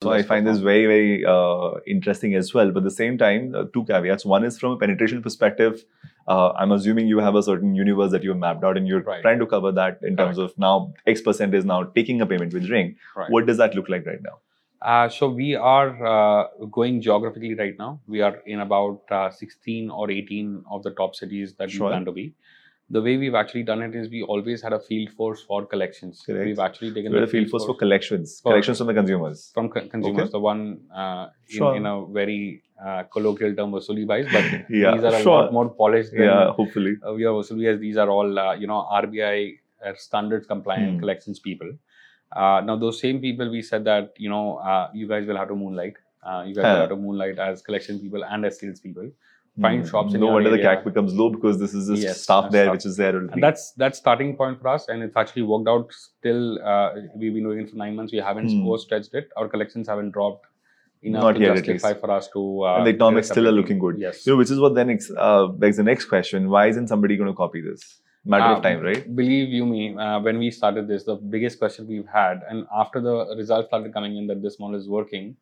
So I find this very, very uh, interesting as well. But at the same time, uh, two caveats. One is from a penetration perspective. Uh, I'm assuming you have a certain universe that you have mapped out, and you're Right. trying to cover that in terms of now X percent is now taking a payment with Ring. Right. What does that look like right now? Uh, so we are uh, going geographically right now. We are in about uh, 16 or 18 of the top cities that Sure. we plan to be. The way we've actually done it is we always had a field force for collections. Correct. We've actually taken the field force for collections, For- collections from the consumers. from co- consumers. Okay. The one uh, in, Sure. in a very uh, colloquial term, Vasuli wise, but Yeah, these are a sure. lot more polished than Yeah, hopefully. uh, we are Vasuli as these are all uh, you know RBI uh, standards compliant Hmm. collections people. Uh, now those same people we said that you know uh, you guys will have to moonlight. Uh, you guys Huh. will have to moonlight as collection people and as sales people. Find Hmm. shops No wonder the. CAC becomes low because this is just Yes, staff there, staff. which is there already. And that's that's starting point for us, and it's actually worked out. Still, uh, we've been doing it for nine months. We haven't Hmm. overstretched it. Our collections haven't dropped enough Not to yet, justify for us to. Uh, and the economics still are looking good. Yes. You know, which is what then ex- uh, begs the next question: Why isn't somebody going to copy this? Matter Uh, of time, right? Believe you me, uh, when we started this, the biggest question we've had, and after the results started coming in that this model is working,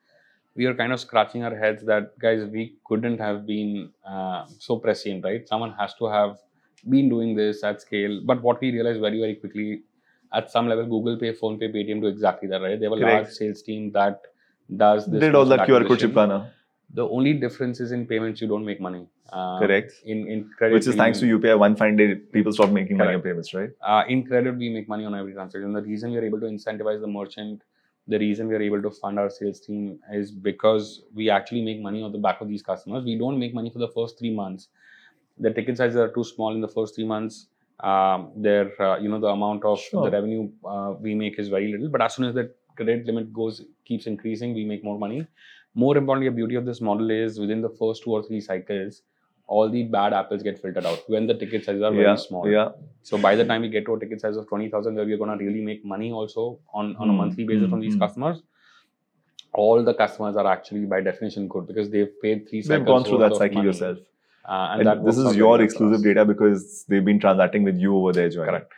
we were kind of scratching our heads that guys, we couldn't have been uh, so prescient, right? Someone has to have been doing this at scale. But what we realized very, very quickly, at some level, Google Pay, PhonePe, Paytm do exactly that, right? They have a Correct. large sales team that does this. Did all that QR code chipkana, The only difference is in payments, you don't make money. Uh, correct? In in credit, Which is we- thanks to UPI. One fine day, people stop making money on payments, right? uh, in credit we make money on every transaction the reason we are able to incentivize the merchant the reason we are able to fund our sales team is because we actually make money on the back of these customers. We don't make money for the first three months. The ticket sizes are too small in the first three months. Um, their uh, you know the amount of Sure. the revenue uh, we make is very little. But as soon as the credit limit goes keeps increasing we make more money. More importantly the beauty of this model is within the first two or three cycles all the bad apples get filtered out when the ticket sizes are yeah, very small yeah. so by the time we get to a ticket size of 20,000 where we're going to really make money also on, on a Hmm, monthly basis from these hmm. customers, all the customers are actually by definition good because they've paid three cycles. They've gone through that cycle money. yourself, Uh, and, and, that this is your exclusive data because they've been transacting with you over there, Joy. Correct.